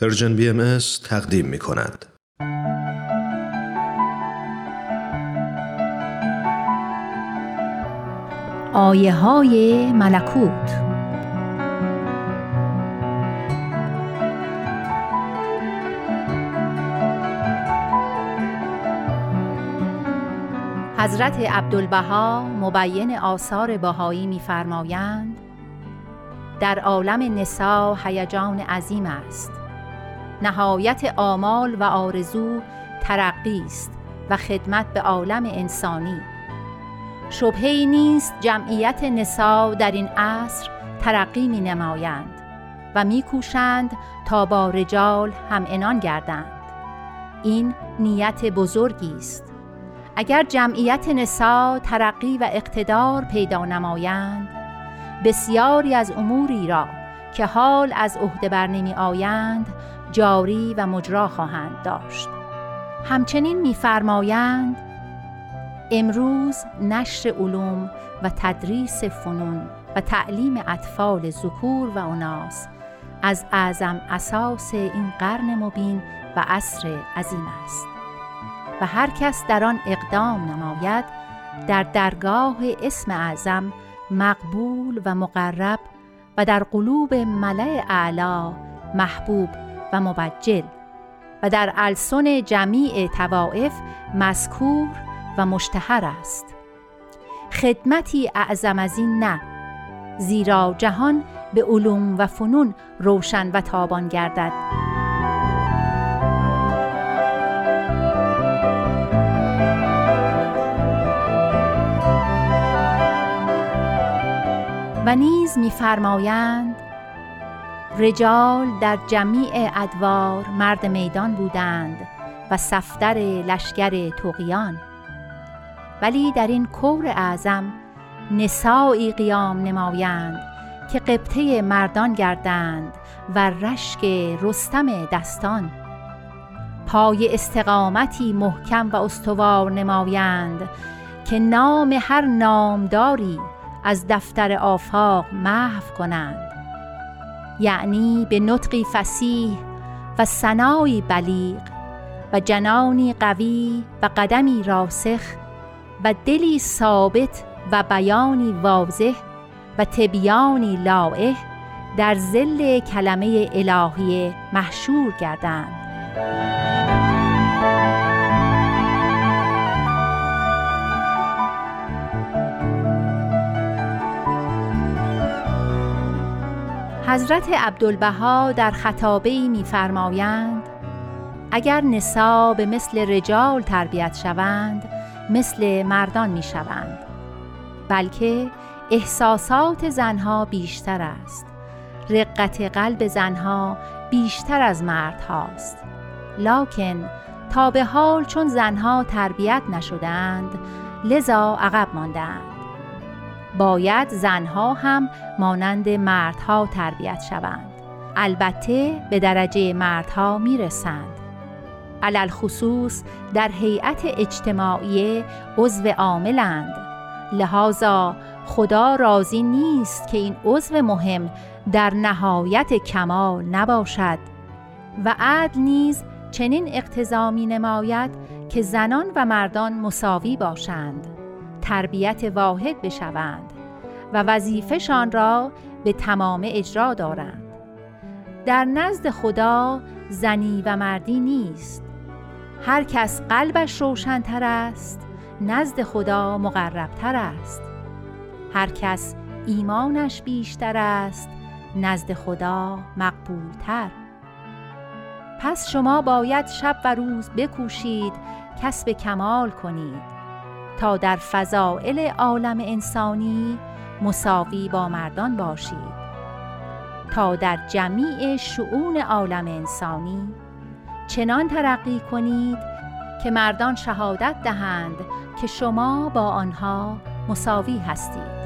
پرژن بی ام تقدیم می کند. آیه های ملکوت حضرت عبدالبها مبین آثار بهایی می‌فرمایند در عالم نسا هیجان عظیم است نهایت آمال و آرزو ترقی است و خدمت به عالم انسانی. شبهی نیست جمعیت نسا در این عصر ترقی می نمایند و می کوشند تا با رجال هم انان گردند. این نیت بزرگی است. اگر جمعیت نسا ترقی و اقتدار پیدا نمایند بسیاری از اموری را که حال از عهده بر نمی آیند جاری و مجرا خواهند داشت. همچنین میفرمایند امروز نشر علوم و تدریس فنون و تعلیم اطفال ذکور و اناس از اعظم اساس این قرن مبین و عصر عظیم است. و هر کس در آن اقدام نماید در درگاه اسم اعظم مقبول و مقرب و در قلوب ملع اعلا محبوب و مبجل و در السن جمیع توائف مذکور و مشتهر است. خدمتی اعظم از این نه زیرا جهان به علوم و فنون روشن و تابان گردد. و نیز می‌فرمایند رجال در جمیع ادوار مرد میدان بودند و صفدر لشکر تقیان ولی در این کور اعظم نسایی قیام نمایند که قبطه مردان گردند و رشک رستم دستان. پای استقامتی محکم و استوار نمایند که نام هر نامداری از دفتر آفاق محو کنند. یعنی به نطقی فسیح و ثنایی بلیغ و جنانی قوی و قدمی راسخ و دلی ثابت و بیانی واضح و تبیانی لائح در زل کلمه الهی محشور گردند. حضرت عبدالبها در خطابه می‌فرمایند اگر نسا به مثل رجال تربیت شوند مثل مردان می شوند بلکه احساسات زنها بیشتر است رقت قلب زنها بیشتر از مردهاست لکن تا به حال چون زنها تربیت نشدند لذا عقب ماندند باید زنها هم مانند مردها تربیت شوند. البته به درجه مردها می‌رسند. علل خصوص در هیئت اجتماعی عضو عاملند. لحاظا خدا راضی نیست که این عضو مهم در نهایت کمال نباشد و عدل نیز چنین اقتضا می نماید که زنان و مردان مساوی باشند. تربیت واحد بشوند و وظیفهشان را به تمام اجرا دارند. در نزد خدا زنی و مردی نیست. هر کس قلبش روشنتر است نزد خدا مقربتر است. هر کس ایمانش بیشتر است نزد خدا مقبولتر. پس شما باید شب و روز بکوشید کسب کمال کنید. تا در فضائل عالم انسانی مساوی با مردان باشید. تا در جمیع شعون عالم انسانی چنان ترقی کنید که مردان شهادت دهند که شما با آنها مساوی هستید.